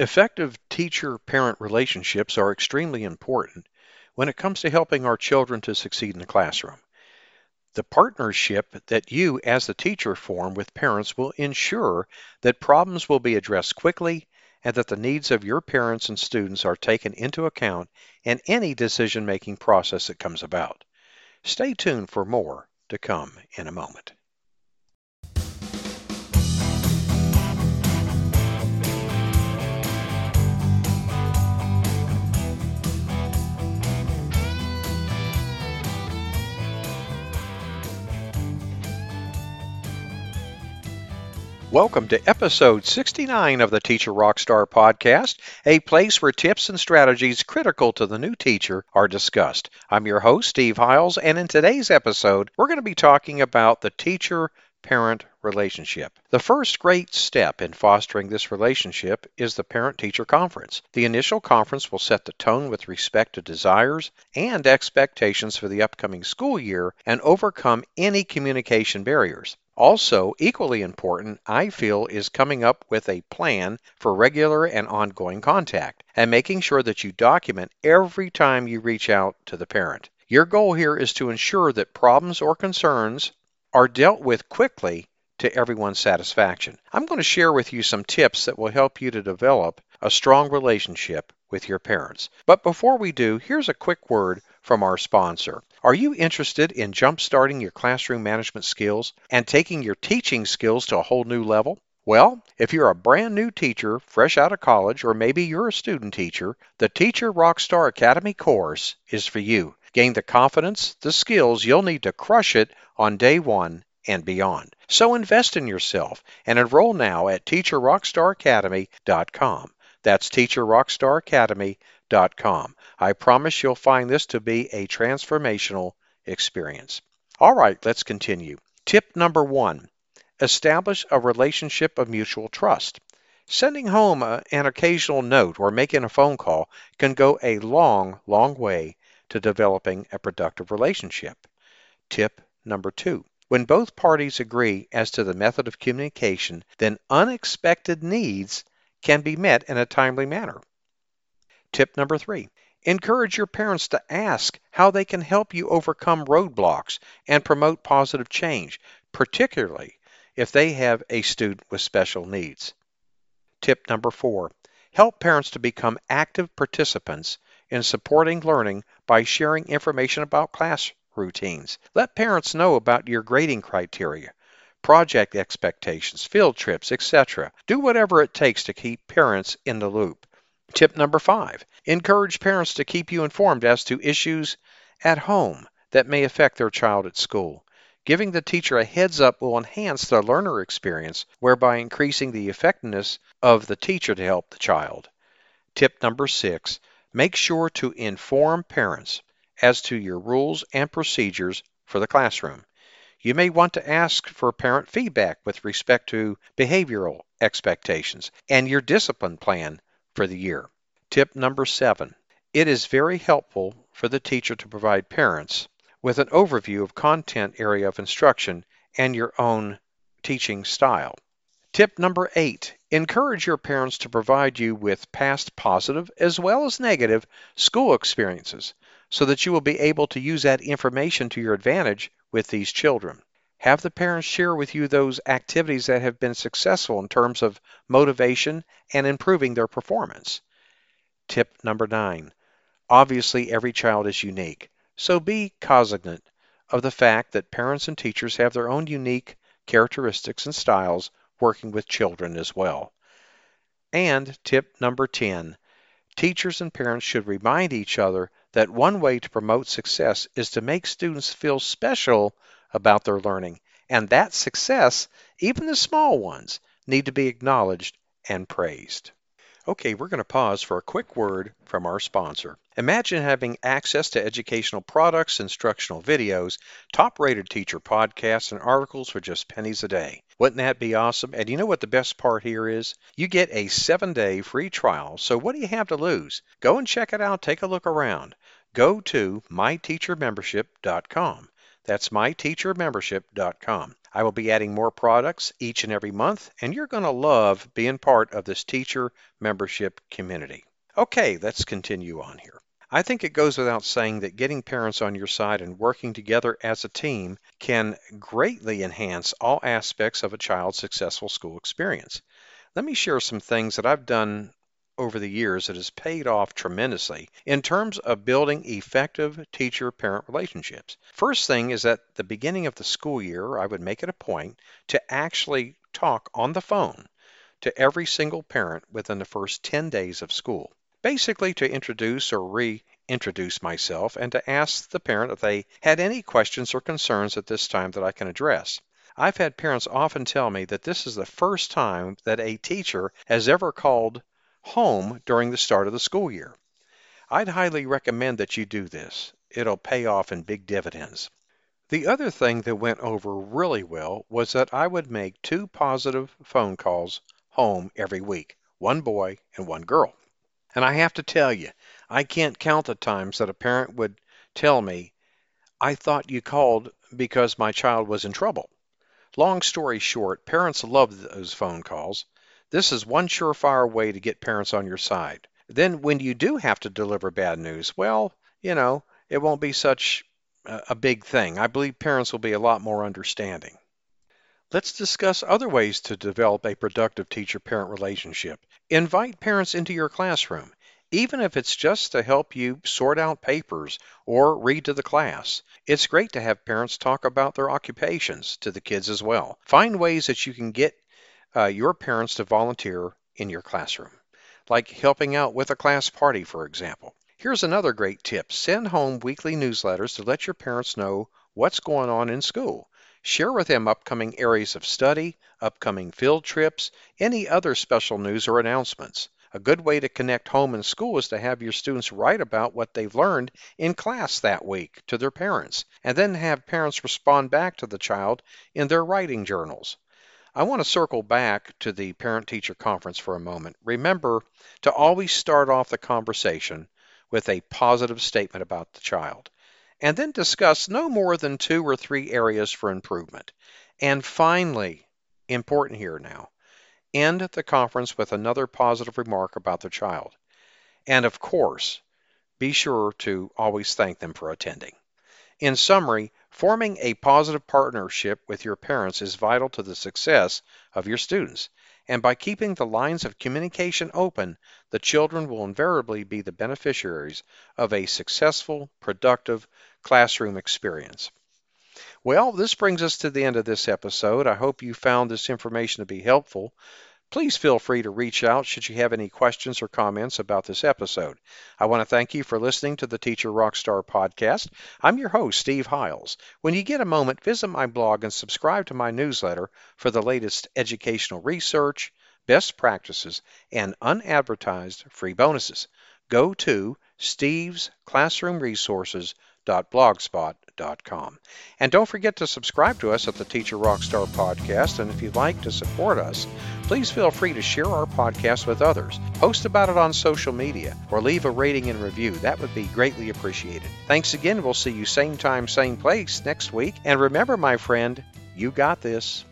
Effective teacher parent relationships are extremely important when it comes to helping our children to succeed in the classroom. The partnership that you as the teacher form with parents will ensure that problems will be addressed quickly and that the needs of your parents and students are taken into account in any decision making process that comes about. Stay tuned for more to come in a moment. Welcome to episode 69 of the Teacher Rockstar podcast, a place where tips and strategies critical to the new teacher are discussed. I'm your host, Steve Hiles, and in today's episode, we're going to be talking about the teacher parent relationship. The first great step in fostering this relationship is the parent teacher conference. The initial conference will set the tone with respect to desires and expectations for the upcoming school year and overcome any communication barriers. Also, equally important, I feel, is coming up with a plan for regular and ongoing contact and making sure that you document every time you reach out to the parent. Your goal here is to ensure that problems or concerns are dealt with quickly to everyone's satisfaction. I'm going to share with you some tips that will help you to develop a strong relationship with your parents. But before we do, here's a quick word from our sponsor. Are you interested in jumpstarting your classroom management skills and taking your teaching skills to a whole new level? Well, if you're a brand new teacher, fresh out of college, or maybe you're a student teacher, the Teacher Rockstar Academy course is for you. Gain the confidence, the skills you'll need to crush it on day one and beyond. So invest in yourself and enroll now at teacherrockstaracademy.com. That's teacherrockstaracademy.com. I promise you'll find this to be a transformational experience. All right, let's continue. Tip number one establish a relationship of mutual trust. Sending home a, an occasional note or making a phone call can go a long, long way to developing a productive relationship. Tip number two when both parties agree as to the method of communication, then unexpected needs can be met in a timely manner. Tip number three Encourage your parents to ask how they can help you overcome roadblocks and promote positive change, particularly if they have a student with special needs. Tip number four help parents to become active participants in supporting learning by sharing information about class routines. Let parents know about your grading criteria, project expectations, field trips, etc. Do whatever it takes to keep parents in the loop. Tip number five encourage parents to keep you informed as to issues at home that may affect their child at school. Giving the teacher a heads up will enhance the learner experience, whereby increasing the effectiveness of the teacher to help the child. Tip number six make sure to inform parents as to your rules and procedures for the classroom. You may want to ask for parent feedback with respect to behavioral expectations and your discipline plan for the year. Tip number seven it is very helpful for the teacher to provide parents with an overview of content area of instruction and your own teaching style. Tip number eight encourage your parents to provide you with past positive as well as negative school experiences so that you will be able to use that information to your advantage with these children. Have the parents share with you those activities that have been successful in terms of motivation and improving their performance. Tip number nine obviously, every child is unique, so be cognizant of the fact that parents and teachers have their own unique characteristics and styles working with children as well. And tip number 10 teachers and parents should remind each other that one way to promote success is to make students feel special about their learning. And that success, even the small ones, need to be acknowledged and praised. Okay, we're going to pause for a quick word from our sponsor. Imagine having access to educational products, instructional videos, top rated teacher podcasts, and articles for just pennies a day. Wouldn't that be awesome? And you know what the best part here is? You get a seven day free trial. So what do you have to lose? Go and check it out. Take a look around. Go to myteachermembership.com. That's myteachermembership.com. I will be adding more products each and every month, and you're going to love being part of this teacher membership community. Okay, let's continue on here. I think it goes without saying that getting parents on your side and working together as a team can greatly enhance all aspects of a child's successful school experience. Let me share some things that I've done over the years that has paid off tremendously in terms of building effective teacher parent relationships. First thing is that at the beginning of the school year, I would make it a point to actually talk on the phone to every single parent within the first 10 days of school. Basically, to introduce or reintroduce myself and to ask the parent if they had any questions or concerns at this time that I can address. I've had parents often tell me that this is the first time that a teacher has ever called home during the start of the school year. I'd highly recommend that you do this. It'll pay off in big dividends. The other thing that went over really well was that I would make two positive phone calls home every week, one boy and one girl. And I have to tell you, I can't count the times that a parent would tell me, I thought you called because my child was in trouble. Long story short, parents loved those phone calls. This is one surefire way to get parents on your side. Then, when you do have to deliver bad news, well, you know, it won't be such a big thing. I believe parents will be a lot more understanding. Let's discuss other ways to develop a productive teacher parent relationship. Invite parents into your classroom, even if it's just to help you sort out papers or read to the class. It's great to have parents talk about their occupations to the kids as well. Find ways that you can get uh, your parents to volunteer in your classroom, like helping out with a class party, for example. Here's another great tip send home weekly newsletters to let your parents know what's going on in school. Share with them upcoming areas of study, upcoming field trips, any other special news or announcements. A good way to connect home and school is to have your students write about what they've learned in class that week to their parents, and then have parents respond back to the child in their writing journals. I want to circle back to the parent teacher conference for a moment. Remember to always start off the conversation with a positive statement about the child, and then discuss no more than two or three areas for improvement. And finally, important here now, end the conference with another positive remark about the child. And of course, be sure to always thank them for attending. In summary, forming a positive partnership with your parents is vital to the success of your students. And by keeping the lines of communication open, the children will invariably be the beneficiaries of a successful, productive classroom experience. Well, this brings us to the end of this episode. I hope you found this information to be helpful. Please feel free to reach out should you have any questions or comments about this episode. I want to thank you for listening to the Teacher Rockstar podcast. I'm your host, Steve Hiles. When you get a moment, visit my blog and subscribe to my newsletter for the latest educational research, best practices, and unadvertised free bonuses. Go to stevesclassroomresources.blogspot.com and don't forget to subscribe to us at the Teacher Rockstar Podcast. And if you'd like to support us, please feel free to share our podcast with others, post about it on social media, or leave a rating and review. That would be greatly appreciated. Thanks again. We'll see you same time, same place next week. And remember, my friend, you got this.